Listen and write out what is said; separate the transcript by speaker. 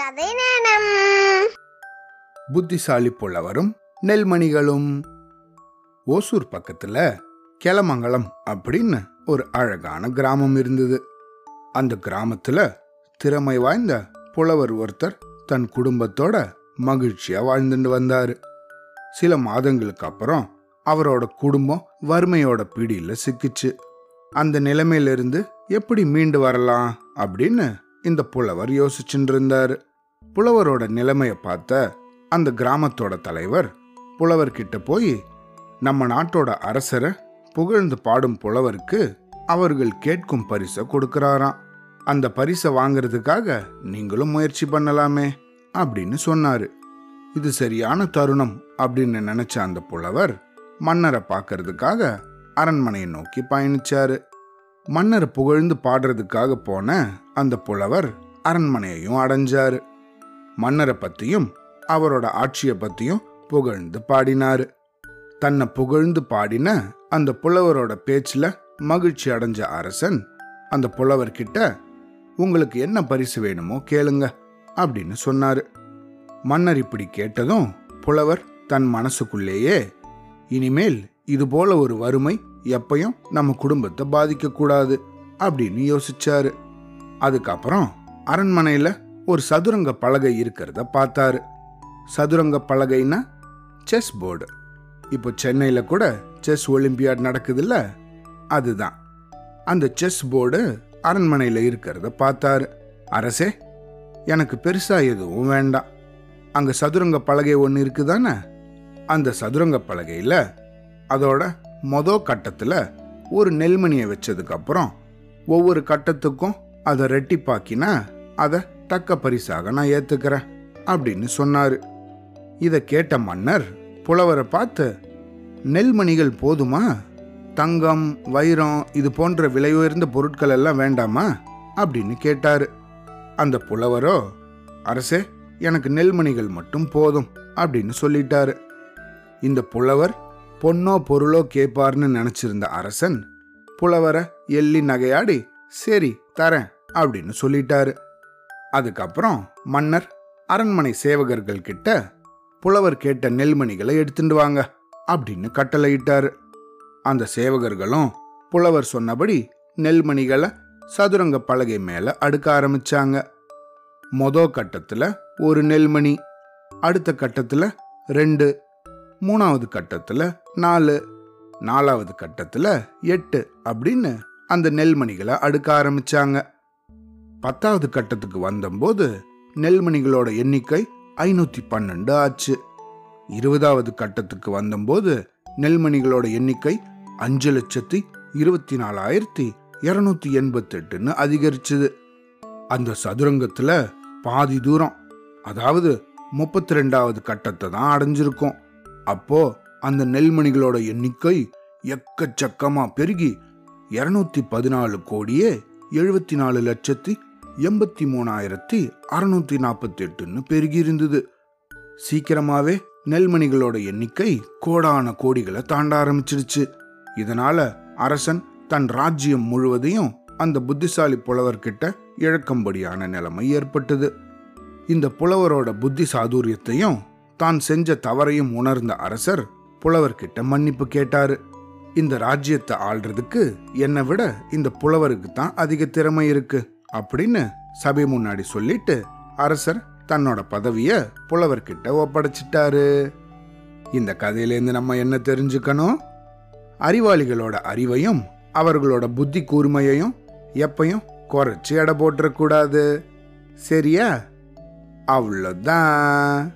Speaker 1: கதை நேரம்
Speaker 2: புத்திசாலி புலவரும் நெல்மணிகளும். ஓசூர் பக்கத்துல கிளமங்கலம் அப்படின்னு ஒரு அழகான கிராமம் இருந்தது. அந்த கிராமத்துல திறமை வாய்ந்த புலவர் ஒருத்தர் தன் குடும்பத்தோட மகிழ்ச்சியா வாழ்ந்துட்டு வந்தாரு. சில மாதங்களுக்கு அப்புறம் அவரோட குடும்பம் வறுமையோட பிடியில சிக்கிச்சு. அந்த நிலைமையிலிருந்து எப்படி மீண்டு வரலாம் அப்படின்னு இந்த புலவர் யோசிச்சுட்டு இருந்தாரு. புலவரோட நிலைமையை பார்த்த அந்த கிராமத்தோட தலைவர் புலவர்கிட்ட போய் நம்ம நாட்டோட அரசரை புகழ்ந்து பாடும் புலவருக்கு அவர்கள் கேட்கும் பரிசை கொடுக்கறாராம். அந்த பரிசை வாங்குறதுக்காக நீங்களும் முயற்சி பண்ணலாமே அப்படின்னு சொன்னாரு. இது சரியான தருணம் அப்படின்னு நினைச்ச அந்த புலவர் மன்னரை பார்க்கறதுக்காக அரண்மனையை நோக்கி பயணிச்சாரு. மன்னர் புகழ்ந்து பாடுறதுக்காக போன அந்த புலவர் அரண்மனையையும் அடைஞ்சாரு. மன்னரை பத்தியும் அவரோட ஆட்சியை பத்தியும் புகழ்ந்து பாடினாரு. தன்னை புகழ்ந்து பாடின அந்த புலவரோட பேச்சுல மகிழ்ச்சி அடைஞ்ச அரசன் அந்த புலவர்கிட்ட உங்களுக்கு என்ன பரிசு வேணுமோ கேளுங்க அப்படின்னு சொன்னாரு. மன்னர் இப்படி கேட்டதும் புலவர் தன் மனசுக்குள்ளேயே இனிமேல் இது போல ஒரு வறுமை எப்பையும் நம்ம குடும்பத்தை பாதிக்கக்கூடாது அப்படின்னு யோசிச்சாரு. அதுக்கப்புறம் அரண்மனையில் ஒரு சதுரங்க பலகை இருக்கிறத பார்த்தாரு. சதுரங்க பலகைன்னா செஸ் போர்டு இப்போ சென்னையில் கூட செஸ் ஒலிம்பியாட் நடக்குதுல்ல? அதுதான். அந்த செஸ் போர்டு அரண்மனையில் இருக்கிறத பார்த்தாரு. அரசே எனக்கு பெருசாக எதுவும் வேண்டாம். அங்கே சதுரங்க பலகை ஒன்று இருக்குதானே? அந்த சதுரங்க பலகையில் அதோட மொத கட்டத்தில் ஒரு நெல்மணியை வச்சதுக்கப்புறம் ஒவ்வொரு கட்டத்துக்கும் அதை ரெட்டிப்பாக்கினா அதை தக்க பரிசாக நான் ஏத்துக்கிறேன் அப்படின்னு சொன்னாரு. இதை கேட்ட மன்னர் புலவரை பார்த்து நெல்மணிகள் போதுமா? தங்கம் வைரம் இது போன்ற விலை உயர்ந்த பொருட்கள் எல்லாம் வேண்டாமா? அப்படின்னு கேட்டாரு. அந்த புலவரோ அரசே எனக்கு நெல்மணிகள் மட்டும் போதும் அப்படின்னு சொல்லிட்டாரு. இந்த புலவர் பொன்னோ பொருளோ கேட்பார்னு நினைச்சிருந்த அரசன் புலவரை எள்ளி நகையாடி சரி தரேன் அப்படின்னு சொல்லிட்டாரு. அதுக்கப்புறம் மன்னர் அரண்மனை சேவகர்கள் கிட்ட புலவர் கேட்ட நெல்மணிகளை எடுத்துட்டு வாங்க அப்படின்னு கட்டளையிட்டாரு. அந்த சேவகர்களும் புலவர் சொன்னபடி நெல்மணிகளை சதுரங்க பலகை மேல அடுக்க ஆரம்பிச்சாங்க. மொத கட்டத்துல ஒரு நெல்மணி அடுத்த கட்டத்துல ரெண்டு மூணாவது கட்டத்துல நாலு நாலாவது கட்டத்துல எட்டு அப்படின்னு அந்த நெல்மணிகளை அடுக்க ஆரம்பிச்சாங்க. பத்தாவது கட்டத்துக்கு வந்தபோது நெல்மணிகளோட எண்ணிக்கை ஐநூத்தி பன்னெண்டு ஆச்சு. இருபதாவது கட்டத்துக்கு வந்தபோது நெல்மணிகளோட எண்ணிக்கை அஞ்சு லட்சத்தி இருபத்தி நாலாயிரத்தி இருநூத்தி எண்பத்தி எட்டுன்னு அதிகரிச்சது. அந்த சதுரங்கத்துல பாதி தூரம் அதாவது முப்பத்தி ரெண்டாவது கட்டத்தை தான் அடைஞ்சிருக்கும். அப்போ அந்த நெல்மணிகளோட எண்ணிக்கை எக்கச்சக்கமா பெருகி இருநூத்தி பதினாலு கோடியே எழுபத்தி நாலு லட்சத்தி எண்பத்தி மூணாயிரத்தி அறுநூத்தி நாற்பத்தி எட்டுன்னு பெருகி இருந்தது சீக்கிரமாவே நெல்மணிகளோட எண்ணிக்கை கோடான கோடிகளை தாண்ட ஆரம்பிச்சிருச்சு. இதனால அரசன் தன் ராஜ்யம் முழுவதையும் அந்த புத்திசாலி புலவர்கிட்ட இழக்கும்படியான நிலைமை ஏற்பட்டது. இந்த புலவரோட புத்தி சாதுரியத்தையும் தான் செஞ்ச தவறையும் உணர்ந்த அரசர் புலவர்கிட்ட மன்னிப்பு கேட்டாரு. இந்த ராஜ்யத்தை ஆள்றதுக்கு என்னை விட இந்த புலவருக்கு தான் அதிக திறமை இருக்கு. அப்படின்னு சபை முன்னாடி சொல்லிட்டு அரசர் தன்னோட பதவிய புலவர்கிட்ட ஒப்படைச்சிட்டாரு. இந்த கதையிலேருந்து நம்ம என்ன தெரிஞ்சுக்கணும்? அறிவாளிகளோட அறிவையும் அவர்களோட புத்தி கூர்மையையும் எப்பையும் குறைச்சி எடை போட்டுறக்கூடாது சரியா? அவ்வளோதான்.